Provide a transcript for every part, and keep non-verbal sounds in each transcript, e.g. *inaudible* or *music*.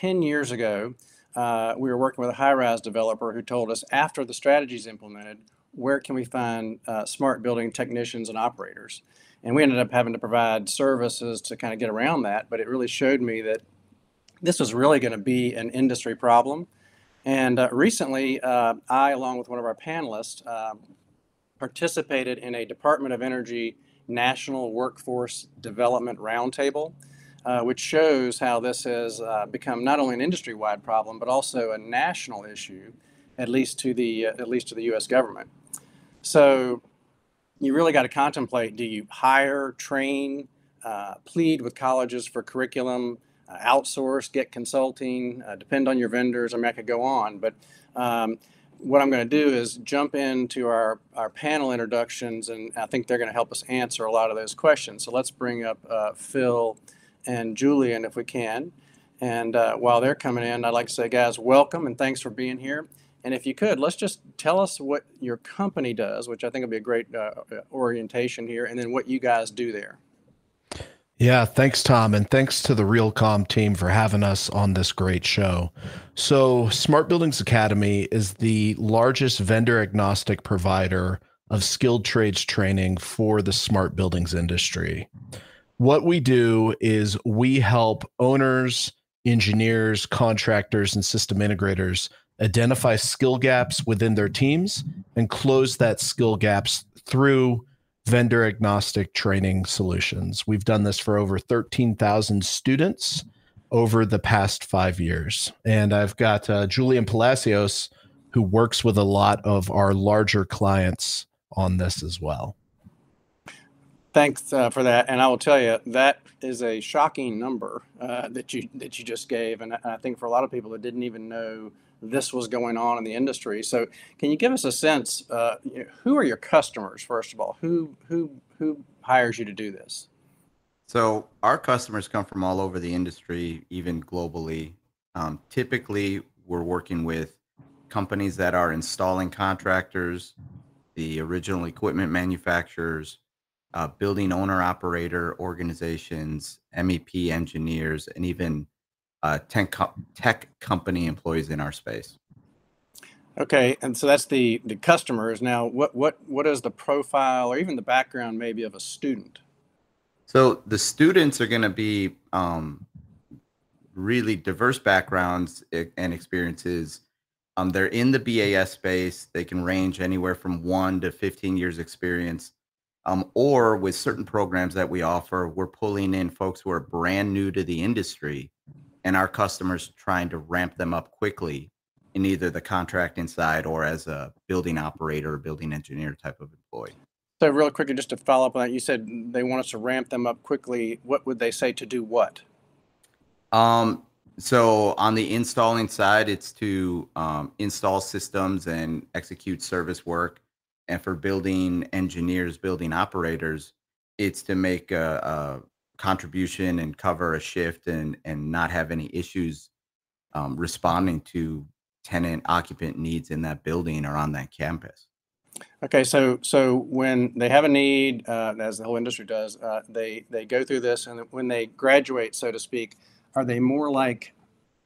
10 years ago, uh, we were working with a high-rise developer who told us after the strategy is implemented, where can we find uh, smart building technicians and operators? And we ended up having to provide services to kind of get around that, but it really showed me that this was really going to be an industry problem. And uh, recently, uh, I, along with one of our panelists, um, participated in a Department of Energy National Workforce Development Roundtable, uh, which shows how this has uh, become not only an industry-wide problem but also a national issue, at least to the uh, at least to the U.S. government. So you really got to contemplate: do you hire, train, uh, plead with colleges for curriculum? Uh, outsource, get consulting, uh, depend on your vendors. I mean, I could go on, but um, what I'm going to do is jump into our, our panel introductions, and I think they're going to help us answer a lot of those questions. So let's bring up Phil and Julian if we can. And uh, while they're coming in, I'd like to say, guys, welcome and thanks for being here. And if you could, let's just tell us what your company does, which I think would be a great uh, orientation here, and then what you guys do there. Yeah, thanks, Tom. And thanks to the Realcomm team for having us on this great show. So, Smart Buildings Academy is the largest vendor agnostic provider of skilled trades training for the smart buildings industry. What we do is we help owners, engineers, contractors, and system integrators identify skill gaps within their teams and close that skill gaps through vendor agnostic training solutions. We've done this for over 13,000 students over the past five years. And I've got uh, Julian Palacios, who works with a lot of our larger clients on this as well. Thanks uh, for that, and I will tell you that is a shocking number uh, that you that you just gave, and I think for a lot of people that didn't even know this was going on in the industry. So, can you give us a sense? Uh, you know, who are your customers? First of all, who who who hires you to do this? So, our customers come from all over the industry, even globally. Um, typically, we're working with companies that are installing contractors, the original equipment manufacturers, uh, building owner operator organizations, MEP engineers, and even uh, tech, tech company employees in our space. Okay, and so that's the the customers. Now, what what what is the profile or even the background maybe of a student? So the students are going to be um, really diverse backgrounds and experiences. Um, they're in the BAS space. They can range anywhere from one to 15 years experience. Um, or with certain programs that we offer, we're pulling in folks who are brand new to the industry and our customers trying to ramp them up quickly in either the contracting side or as a building operator or building engineer type of employee. So, real quickly, just to follow up on that, you said they want us to ramp them up quickly. What would they say to do what? Um, so, on the installing side, it's to um, install systems and execute service work. And for building engineers, building operators, it's to make a, contribution and cover a shift and and not have any issues um, responding to tenant occupant needs in that building or on that campus. Okay, so so when they have a need, uh, as the whole industry does, uh, they they go through this, and when they graduate, so to speak, are they more like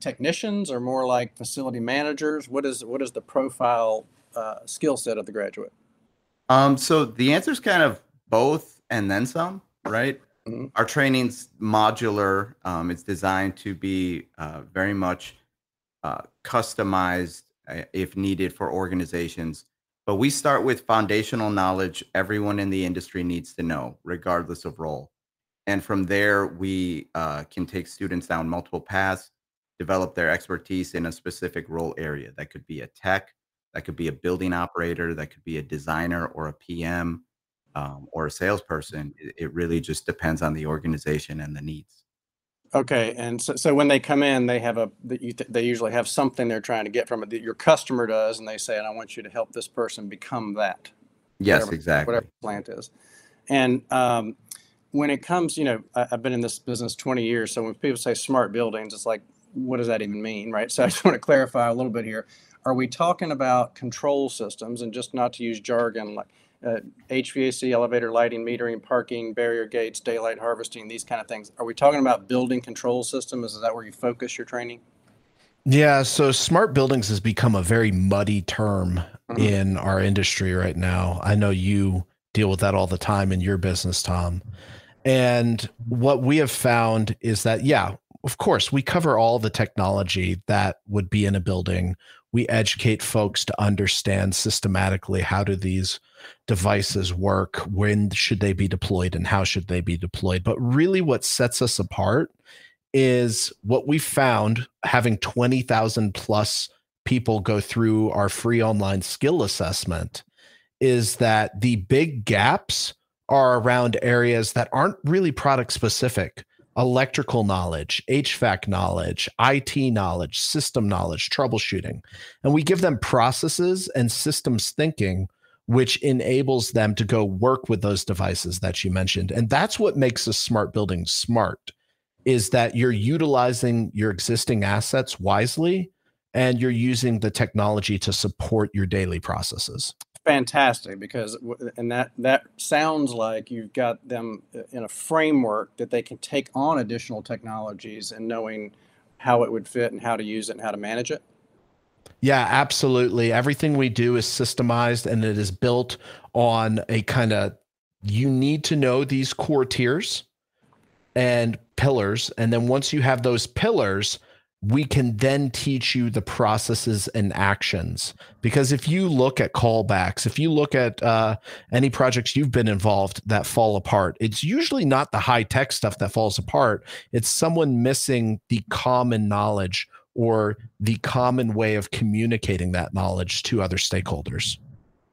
technicians or more like facility managers? What is what is the profile uh, skill set of the graduate? Um, so the answer is kind of both and then some, right? Mm-hmm. Our training's modular. Um, it's designed to be uh, very much uh, customized uh, if needed for organizations. But we start with foundational knowledge everyone in the industry needs to know, regardless of role. And from there, we uh, can take students down multiple paths, develop their expertise in a specific role area. That could be a tech, that could be a building operator, that could be a designer or a PM um, or a salesperson. It, it, really just depends on the organization and the needs. Okay, and so, so when they come in, they have a they usually have something they're trying to get from it that your customer does, and they say, "And I want you to help this person become that." Yes, whatever, exactly. Whatever plant is, and um, when it comes, you know, I, I've been in this business 20 years, so when people say smart buildings, it's like, what does that even mean, right? So I just want to clarify a little bit here. Are we talking about control systems, and just not to use jargon like uh, HVAC, elevator lighting, metering, parking, barrier gates, daylight harvesting, these kind of things. Are we talking about building control systems? Is that where you focus your training? Yeah, so smart buildings has become a very muddy term mm-hmm. in our industry right now. I know you deal with that all the time in your business, Tom. And what we have found is that, yeah, of course, we cover all the technology that would be in a building. We educate folks to understand systematically how do these devices work, when should they be deployed, and how should they be deployed. But really, what sets us apart is what we found having 20,000 plus people go through our free online skill assessment is that the big gaps are around areas that aren't really product specific electrical knowledge, HVAC knowledge, IT knowledge, system knowledge, troubleshooting. And we give them processes and systems thinking, which enables them to go work with those devices that you mentioned. And that's what makes a smart building smart is that you're utilizing your existing assets wisely and you're using the technology to support your daily processes fantastic because and that that sounds like you've got them uh, in a framework that they can take on additional technologies and knowing how it would fit and how to use it and how to manage it? Yeah absolutely. Everything we do is systemized and it is built on a kind of you need to know these core tiers and pillars. And then once you have those pillars we can then teach you the processes and actions. Because if you look at callbacks, if you look at uh, any projects you've been involved that fall apart, it's usually not the high tech stuff that falls apart. It's someone missing the common knowledge or the common way of communicating that knowledge to other stakeholders.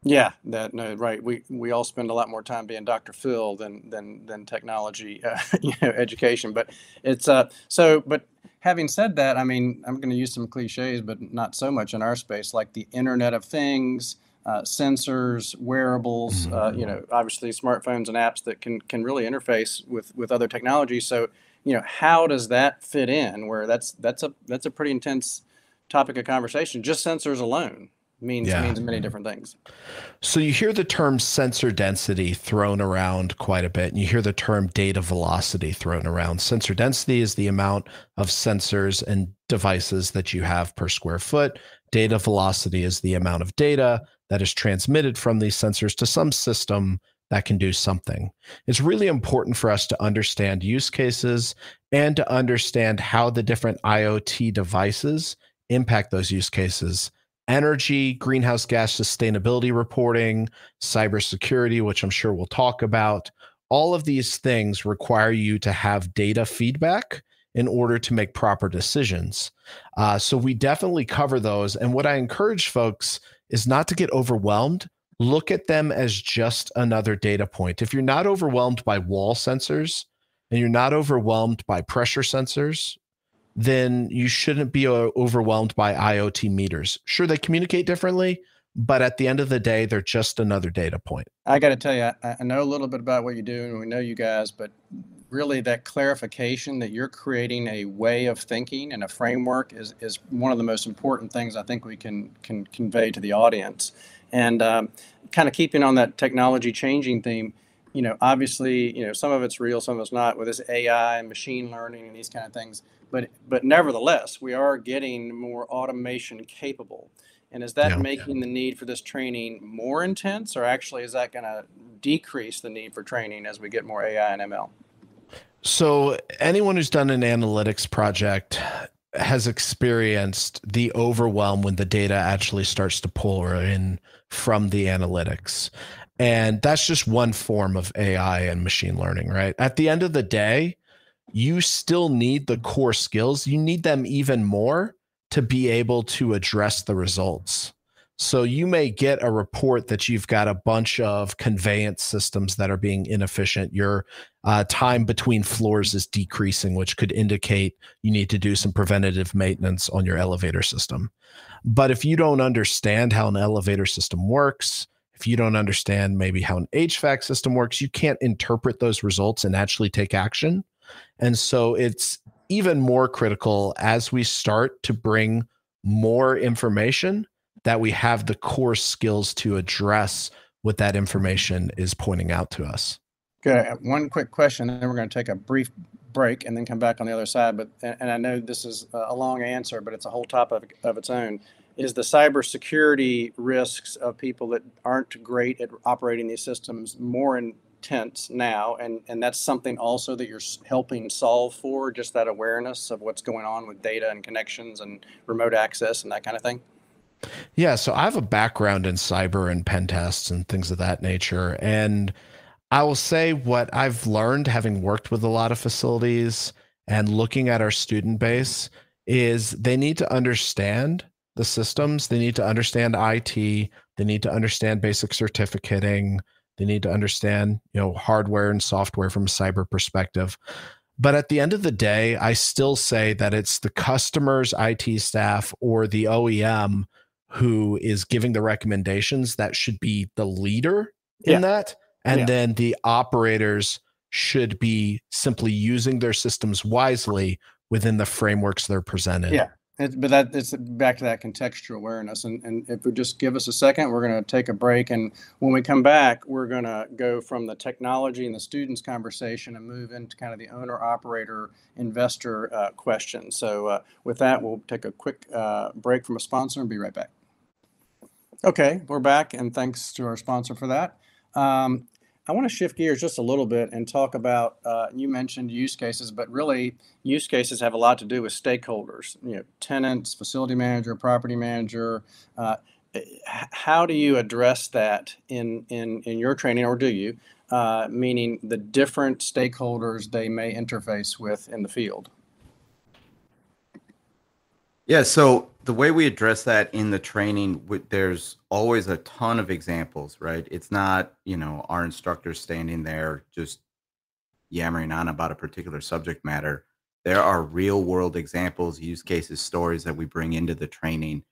Yeah, that no, right. We we all spend a lot more time being Dr. Phil than than than technology, uh, *laughs* you know, education. But it's uh so. But having said that, I mean, I'm going to use some cliches, but not so much in our space, like the Internet of Things, uh, sensors, wearables. Mm-hmm. Uh, you know, obviously smartphones and apps that can can really interface with with other technologies. So you know, how does that fit in? Where that's that's a that's a pretty intense topic of conversation. Just sensors alone means yeah. means many different things. So you hear the term sensor density thrown around quite a bit, and you hear the term data velocity thrown around. Sensor density is the amount of sensors and devices that you have per square foot. Data velocity is the amount of data that is transmitted from these sensors to some system that can do something. It's really important for us to understand use cases and to understand how the different IoT devices impact those use cases energy, greenhouse gas sustainability reporting, cybersecurity, which I'm sure we'll talk about. All of these things require you to have data feedback in order to make proper decisions. Uh, so we definitely cover those. And what I encourage folks is not to get overwhelmed. Look at them as just another data point. If you're not overwhelmed by wall sensors and you're not overwhelmed by pressure sensors then you shouldn't be uh, overwhelmed by IoT meters. Sure, they communicate differently, but at the end of the day, they're just another data point. I got to tell you, I, know a little bit about what you do, and we know you guys, but really that clarification that you're creating a way of thinking and a framework is, is one of the most important things I think we can can convey to the audience. And um, kind of keeping on that technology changing theme, you know, obviously, you know, some of it's real, some of it's not with this AI and machine learning and these kind of things but but nevertheless, we are getting more automation capable. And is that yeah. making the need for this training more intense, or actually is that going to decrease the need for training as we get more AI and ML? So, anyone who's done an analytics project has experienced the overwhelm when the data actually starts to pour in from the analytics. And that's just one form of AI and machine learning, right? At the end of the day, you still need the core skills. You need them even more to be able to address the results. So you may get a report that you've got a bunch of conveyance systems that are being inefficient. Your uh, time between floors is decreasing, which could indicate you need to do some preventative maintenance on your elevator system. But if you don't understand how an elevator system works, if you don't understand maybe how an HVAC system works, you can't interpret those results and actually take action. And so it's even more critical as we start to bring more information that we have the core skills to address what that information is pointing out to us. Good. One quick question, and then we're going to take a brief break and then come back on the other side. But and I know this is a long answer, but it's a whole topic of its own. Is the cybersecurity risks of people that aren't great at operating these systems more intense now, and and that's something also that you're helping solve for, just that awareness of what's going on with data and connections and remote access and that kind of thing. Yeah, so I have a background in cyber and pen tests and things of that nature. And I will say what I've learned having worked with a lot of facilities and looking at our student base is they need to understand the systems, they need to understand IT, they need to understand basic certificating, they need to understand, you know, hardware and software from a cyber perspective. But at the end of the day, I still say that it's the customer's IT staff or the OEM who is giving the recommendations that should be the leader in yeah. that and yeah. then the operators should be simply using their systems wisely within the frameworks they're presented yeah it, but that it's back to that contextual awareness and, and if we just give us a second we're going to take a break and when we come back we're going to go from the technology and the students conversation and move into kind of the owner operator investor uh, question so uh, with that we'll take a quick uh, break from a sponsor and be right back Okay, we're back, and thanks to our sponsor for that. Um, I want to shift gears just a little bit and talk about. Uh, you mentioned use cases, but really, use cases have a lot to do with stakeholders. You know, tenants, facility manager, property manager. Uh, how do you address that in in in your training, or do you? Uh, meaning the different stakeholders they may interface with in the field. Yeah, so the way we address that in the training, there's always a ton of examples, right? It's not, you know, our instructors standing there just yammering on about a particular subject matter. There are real world examples, use cases, stories that we bring into the training.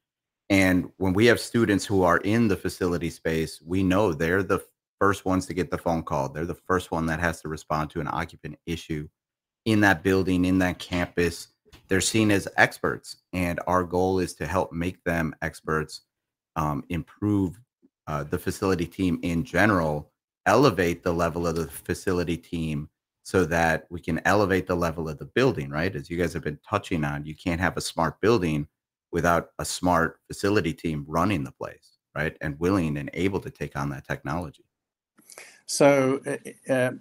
And when we have students who are in the facility space, we know they're the first ones to get the phone call. They're the first one that has to respond to an occupant issue in that building, in that campus they're seen as experts, and our goal is to help make them experts, um, improve uh, the facility team in general, elevate the level of the facility team so that we can elevate the level of the building, right? As you guys have been touching on, you can't have a smart building without a smart facility team running the place, right? And willing and able to take on that technology. So, uh,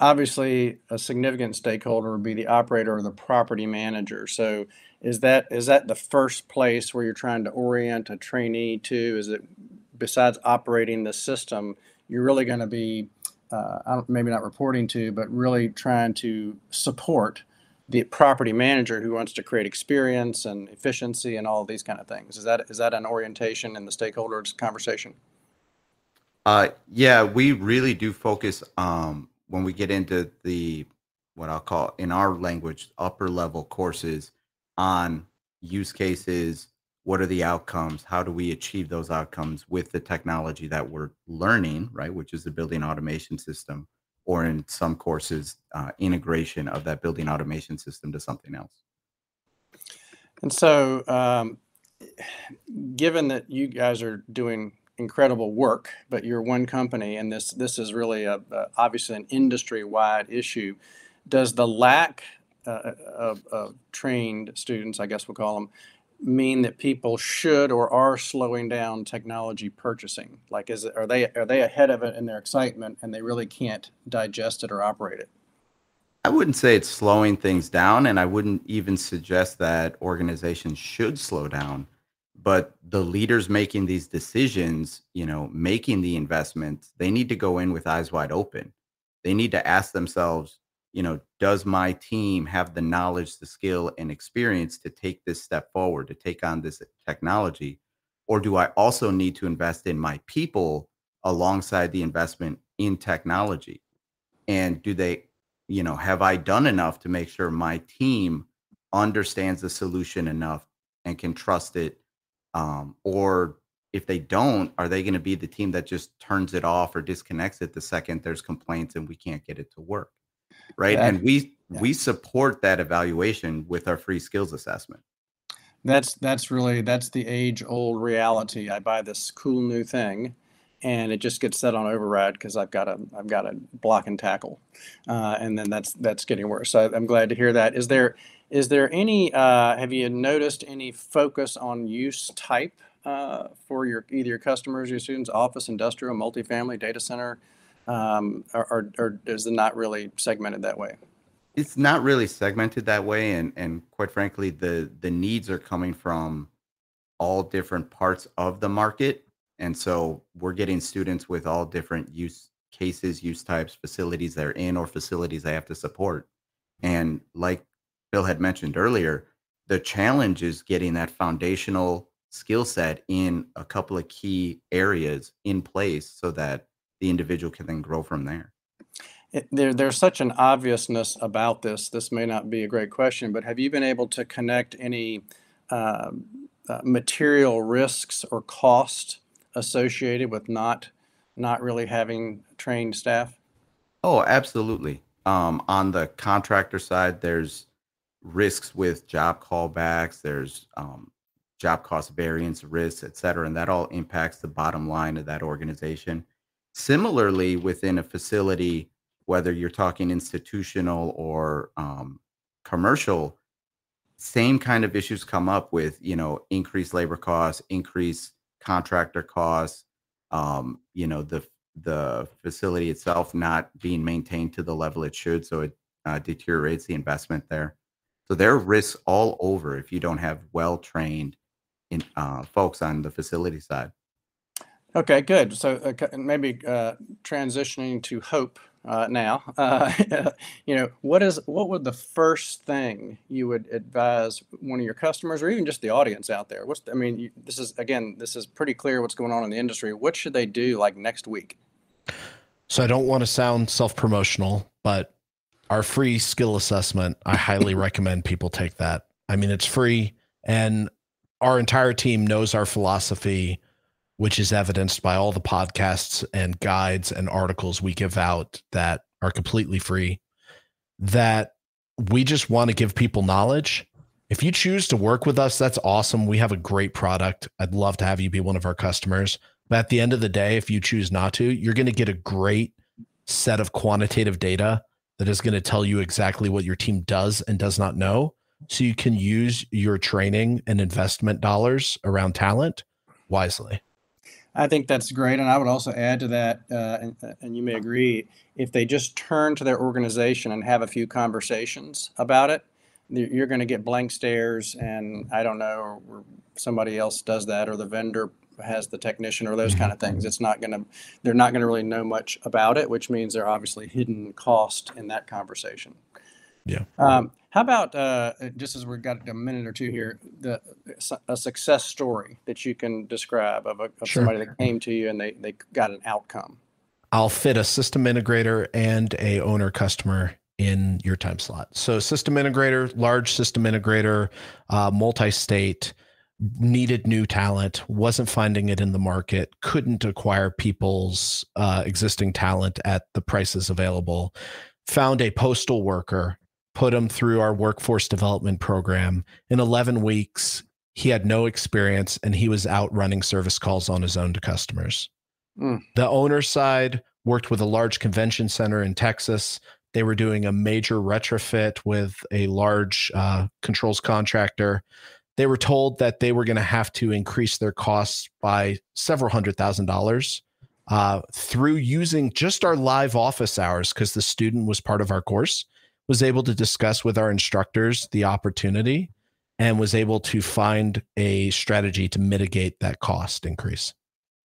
obviously a significant stakeholder would be the operator or the property manager. So is that is that the first place where you're trying to orient a trainee to? Is it besides operating the system, you're really going to be uh, maybe not reporting to, but really trying to support the property manager who wants to create experience and efficiency and all these kind of things. Is that is that an orientation in the stakeholders conversation? Uh, yeah, we really do focus um, when we get into the what I'll call in our language upper level courses on use cases, what are the outcomes, how do we achieve those outcomes with the technology that we're learning, right, which is the building automation system, or in some courses, uh, integration of that building automation system to something else. And so, um, given that you guys are doing incredible work, but you're one company, and this this is really a, a obviously an industry wide issue. Does the lack uh, of, of, trained students, I guess we'll call them, mean that people should or are slowing down technology purchasing? Like, is it, are they are they ahead of it in their excitement, and they really can't digest it or operate it? I wouldn't say it's slowing things down, and I wouldn't even suggest that organizations should slow down but the leaders making these decisions you know making the investments they need to go in with eyes wide open. They need to ask themselves you know does my team have the knowledge the skill and experience to take this step forward to take on this technology? Or do i also need to invest in my people alongside the investment in technology? And do they you know have i done enough to make sure my team understands the solution enough and can trust it um, or if they don't, are they going to be the team that just turns it off or disconnects it the second there's complaints and we can't get it to work? Right. and we yeah. we support that evaluation with our free skills assessment. That's that's really that's the age old reality. I buy this cool new thing and it just gets set on override because I've got a I've got a block and tackle, uh, and then that's that's getting worse. So I'm glad to hear that. Is there is there any uh, have you noticed any focus on use type uh, for your either your customers, your students, office, industrial, multifamily, data center, um, or, or, or is it not really segmented that way? It's not really segmented that way, and and quite frankly, the the needs are coming from all different parts of the market and so we're getting students with all different use cases, use types, facilities they're in, or facilities they have to support. And like Bill had mentioned earlier, the challenge is getting that foundational skill set in a couple of key areas in place so that the individual can then grow from there. It, there, there's such an obviousness about this. This may not be a great question, but have you been able to connect any uh, uh, material risks or cost associated with not not really having trained staff? Oh, absolutely. Um, on the contractor side, there's risks with job callbacks. There's um, job cost variance risks, et cetera, and that all impacts the bottom line of that organization. Similarly, within a facility, whether you're talking institutional or um, commercial, same kind of issues come up with you know increased labor costs, increased contractor costs, um, you know, the the facility itself not being maintained to the level it should, so it uh, deteriorates the investment there. So there are risks all over if you don't have well trained in uh, folks on the facility side. Okay, good. So uh, maybe uh, transitioning to hope uh, now. Uh, *laughs* you know, what is what would the first thing you would advise one of your customers or even just the audience out there? What's the, I mean, you, this is again, this is pretty clear what's going on in the industry. What should they do like next week? So I don't want to sound self-promotional, but our free skill assessment, I highly *laughs* recommend people take that. I mean, it's free and our entire team knows our philosophy which is evidenced by all the podcasts and guides and articles we give out that are completely free, that we just want to give people knowledge. If you choose to work with us, that's awesome. We have a great product. I'd love to have you be one of our customers. But at the end of the day, if you choose not to, you're going to get a great set of quantitative data that is going to tell you exactly what your team does and does not know. So you can use your training and investment dollars around talent wisely. I think that's great, and I would also add to that, uh, and, and you may agree, if they just turn to their organization and have a few conversations about it, you're going to get blank stares, and I don't know, somebody else does that, or the vendor has the technician, or those kind of things. It's not going to, they're not going to really know much about it, which means they're obviously hidden cost in that conversation. Yeah. Um, how about uh, just as we've got a minute or two here, the a success story that you can describe of, a, of sure. somebody that came to you and they they got an outcome? I'll fit a system integrator and a owner customer in your time slot. So system integrator, large system integrator, uh, multi-state, needed new talent, wasn't finding it in the market, couldn't acquire people's uh, existing talent at the prices available, found a postal worker put him through our workforce development program. In 11 weeks, he had no experience and he was out running service calls on his own to customers. Mm. The owner side worked with a large convention center in Texas. They were doing a major retrofit with a large uh, controls contractor. They were told that they were going to have to increase their costs by several hundred thousand dollars uh, through using just our live office hours because the student was part of our course was able to discuss with our instructors the opportunity and was able to find a strategy to mitigate that cost increase.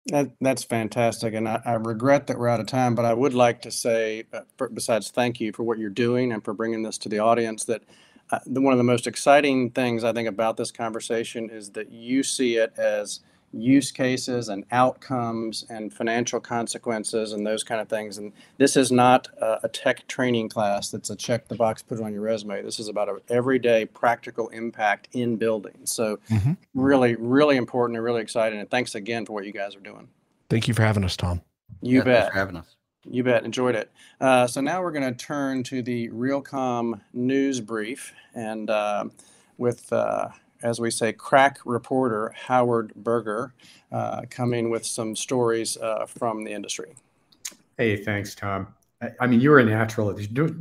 That, that's fantastic. And I, I, regret that we're out of time, but I would like to say, uh, for, besides thank you for what you're doing and for bringing this to the audience, that uh, the, one of the most exciting things I think about this conversation is that you see it as use cases and outcomes and financial consequences and those kind of things. And this is not a, a tech training class that's a check the box, put it on your resume. This is about an everyday practical impact in buildings. So, mm-hmm. really, really important and really exciting. And thanks again for what you guys are doing. Thank you for having us, Tom. You yeah, bet. for having us. You bet. Enjoyed it. Uh, so now we're going to turn to the Realcomm news brief and uh, with. As we say, crack reporter Howard Berger, uh, coming with some stories uh, from the industry. Hey, thanks, Tom. I, I mean, you're a natural.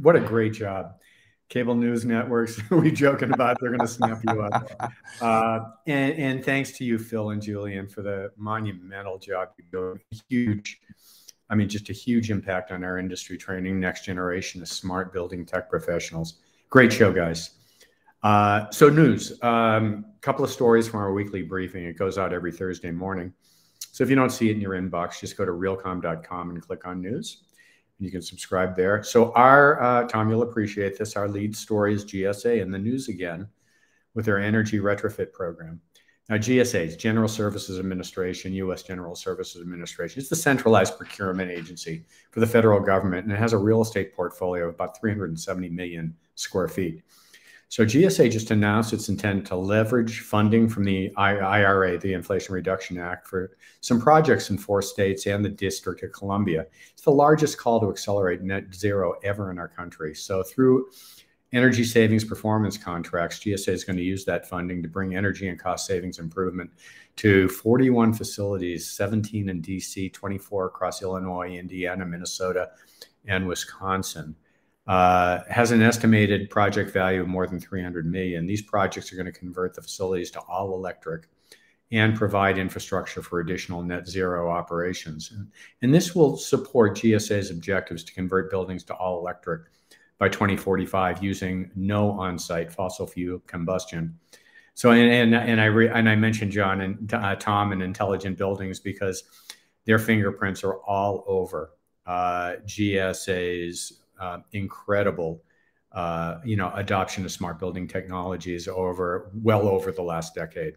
What a great job. Cable news networks, *laughs* we joking about they're going to snap you up. Uh, and, and thanks to you, Phil and Julian, for the monumental job you're doing. Huge I mean, just a huge impact on our industry training next generation of smart building tech professionals. Great show, guys. Uh, so, news. A um, couple of stories from our weekly briefing. It goes out every Thursday morning. So, if you don't see it in your inbox, just go to realcomm.com and click on news. And you can subscribe there. So, our, uh, Tom, you'll appreciate this. Our lead story is GSA in the news again with their energy retrofit program. Now, GSA's General Services Administration, U.S. General Services Administration, it's the centralized procurement agency for the federal government, and it has a real estate portfolio of about 370 million square feet. So, GSA just announced its intent to leverage funding from the IRA, the Inflation Reduction Act, for some projects in four states and the District of Columbia. It's the largest call to accelerate net zero ever in our country. So, through energy savings performance contracts, GSA is going to use that funding to bring energy and cost savings improvement to 41 facilities, 17 in DC, 24 across Illinois, Indiana, Minnesota, and Wisconsin. Uh, has an estimated project value of more than 300 million. These projects are going to convert the facilities to all electric and provide infrastructure for additional net zero operations. And, and this will support GSA's objectives to convert buildings to all electric by 2045 using no on-site fossil fuel combustion. So and and, and I re, and I mentioned John and uh, Tom and intelligent buildings because their fingerprints are all over uh, GSA's uh, incredible uh, you know adoption of smart building technologies over well over the last decade.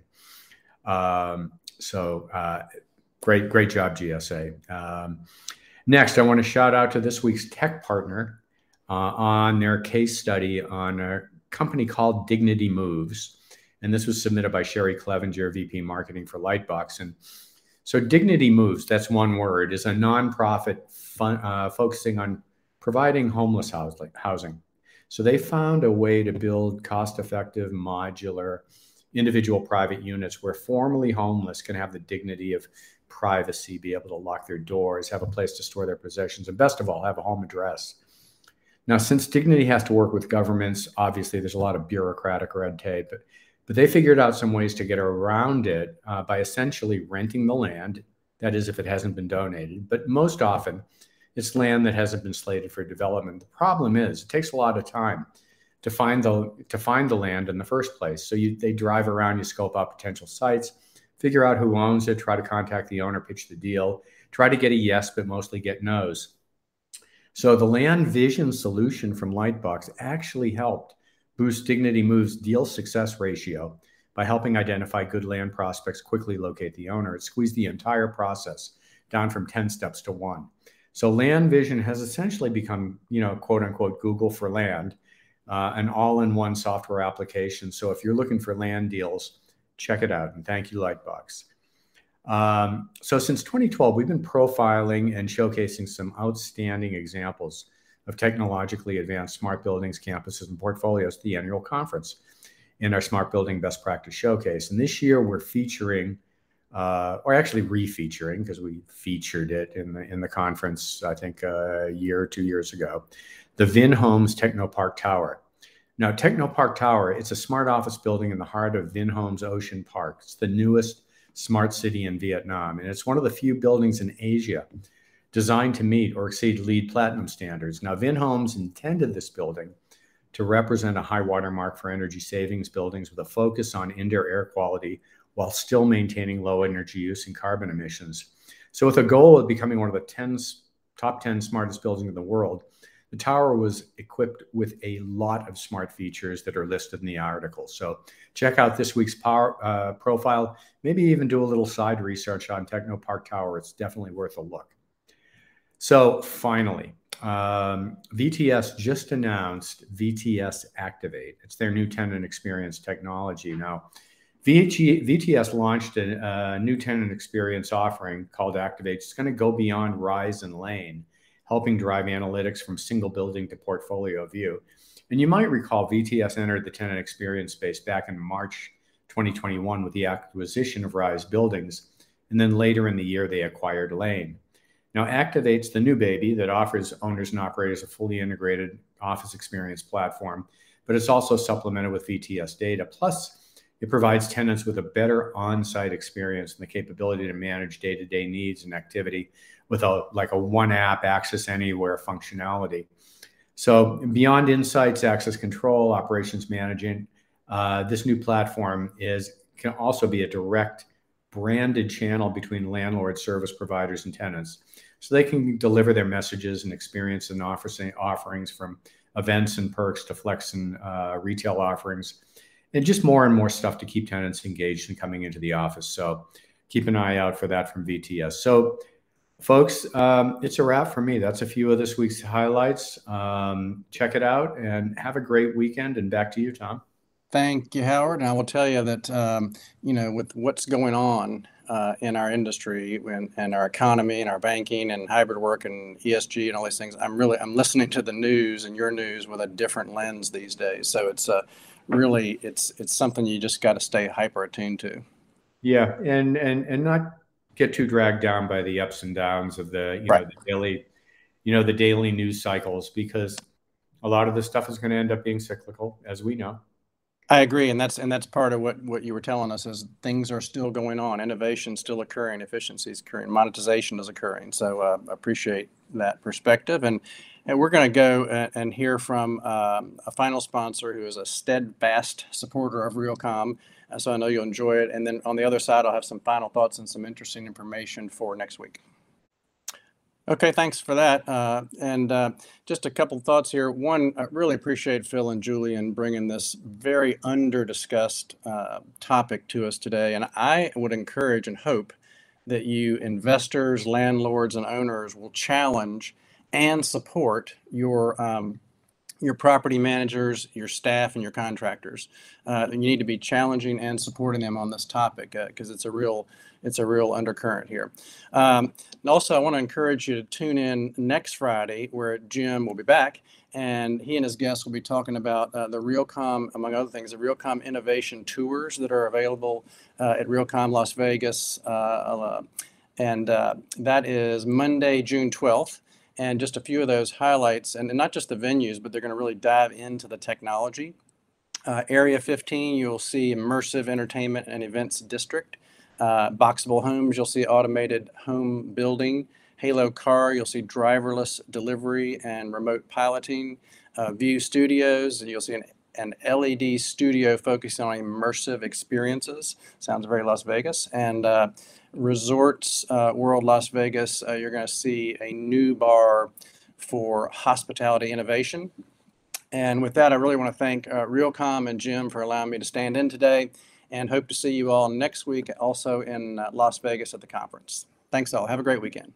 Um, so uh, great great job GSA. Um, next, I want to shout out to this week's tech partner uh, on their case study on a company called Dignity Moves. And this was submitted by Sherry Clevenger, VP Marketing for Lightbox. And so, Dignity Moves, that's one word, is a nonprofit fun, uh, focusing on providing homeless housing. So, they found a way to build cost effective, modular, individual private units where formerly homeless can have the dignity of privacy, be able to lock their doors, have a place to store their possessions, and best of all, have a home address. Now, since Dignity has to work with governments, obviously there's a lot of bureaucratic red tape, but, but they figured out some ways to get around it uh, by essentially renting the land. That is, if it hasn't been donated. But most often, it's land that hasn't been slated for development. The problem is, it takes a lot of time to find the to find the land in the first place. So you, they drive around, you scope out potential sites, figure out who owns it, try to contact the owner, pitch the deal, try to get a yes, but mostly get no's. So the land vision solution from Lightbox actually helped boost Dignity Move's deal success ratio by helping identify good land prospects, quickly locate the owner. It squeezed the entire process down from 10 steps to one. So Land Vision has essentially become, you know, quote unquote, Google for land, uh, an all-in-one software application. So if you're looking for land deals, check it out. And thank you, Lightbox. Um, so since 2012, we've been profiling and showcasing some outstanding examples of technologically advanced smart buildings, campuses, and portfolios at the annual conference in our Smart Building Best Practice Showcase. And this year we're featuring, uh, or actually refeaturing, because we featured it in the in the conference, I think uh, a year or two years ago, the Vinhomes Technopark Tower. Now, Technopark Tower, it's a smart office building in the heart of Vinhomes Ocean Park. It's the newest smart city in Vietnam. And it's one of the few buildings in Asia designed to meet or exceed LEED Platinum standards. Now, Vinhomes intended this building to represent a high watermark for energy savings buildings with a focus on indoor air quality while still maintaining low energy use and carbon emissions. So, with a goal of becoming one of the 10 top 10 smartest buildings in the world, the tower was equipped with a lot of smart features that are listed in the article. So check out this week's power, uh, profile. Maybe even do a little side research on Technopark Tower. It's definitely worth a look. So finally, um, VTS just announced VTS Activate. It's their new tenant experience technology. Now, VG, VTS launched a, a, new tenant experience offering called Activate. It's going to go beyond Rise and Lane helping drive analytics from single building to portfolio view. And you might recall VTS entered the tenant experience space back in March 2021 with the acquisition of Rise Buildings. And then later in the year, they acquired Lane. Now, Activate's the new baby that offers owners and operators a fully integrated office experience platform, but it's also supplemented with VTS data. Plus, it provides tenants with a better on-site experience and the capability to manage day-to-day needs and activity with a like a one app access anywhere functionality. So beyond insights, access control, operations management, uh, this new platform is can also be a direct branded channel between landlords, service providers, and tenants. So they can deliver their messages and experience and offerings from events and perks to flex and uh, retail offerings and just more and more stuff to keep tenants engaged and coming into the office. So keep an eye out for that from VTS. So, folks, um, it's a wrap for me. That's a few of this week's highlights. Um, check it out and have a great weekend. And back to you, Tom. Thank you, Howard. And I will tell you that, um, you know, with what's going on uh, in our industry and, and, our economy and our banking and hybrid work and ESG and all these things, I'm really I'm listening to the news and your news with a different lens these days. So it's uh, really it's it's something you just got to stay hyper attuned to. Yeah, and and and not get too dragged down by the ups and downs of the you right. know the daily you know the daily news cycles because a lot of this stuff is going to end up being cyclical as we know I agree, and that's and that's part of what what you were telling us is things are still going on, innovation still occurring, efficiency is occurring, monetization is occurring. So uh, appreciate that perspective, and and we're going to go and, hear from um, a final sponsor who is a steadfast supporter of Realcomm. Uh, so I know you'll enjoy it, and then on the other side, I'll have some final thoughts and some interesting information for next week. Okay, thanks for that. Uh, and uh, just a couple thoughts here. One, I really appreciate Phil and Julian bringing this very under discussed uh, topic to us today. And I would encourage and hope that you investors, landlords, and owners will challenge and support your um, your property managers, your staff, and your contractors. Uh, and you need to be challenging and supporting them on this topic because uh, it's a real it's a real undercurrent here. Um, and also, I want to encourage you to tune in next Friday, where Jim will be back, and he and his guests will be talking about uh, the Realcomm, among other things, the Realcomm innovation tours that are available uh, at Realcomm Las Vegas, uh, uh and uh, that is Monday, June twelfth. And just a few of those highlights, and, and not just the venues, but they're going to really dive into the technology. Uh, Area 15, you'll see immersive entertainment and events district. Boxable homes, you'll see automated home building. Halo car, you'll see driverless delivery and remote piloting. Uh, View Studios, and you'll see an, an LED studio focusing on immersive experiences. Sounds very Las Vegas. And uh, Resorts uh, World Las Vegas, uh, you're going to see a new bar for hospitality innovation. And with that, I really want to thank uh, Realcomm and Jim for allowing me to stand in today and hope to see you all next week also in uh, Las Vegas at the conference. Thanks all. Have a great weekend.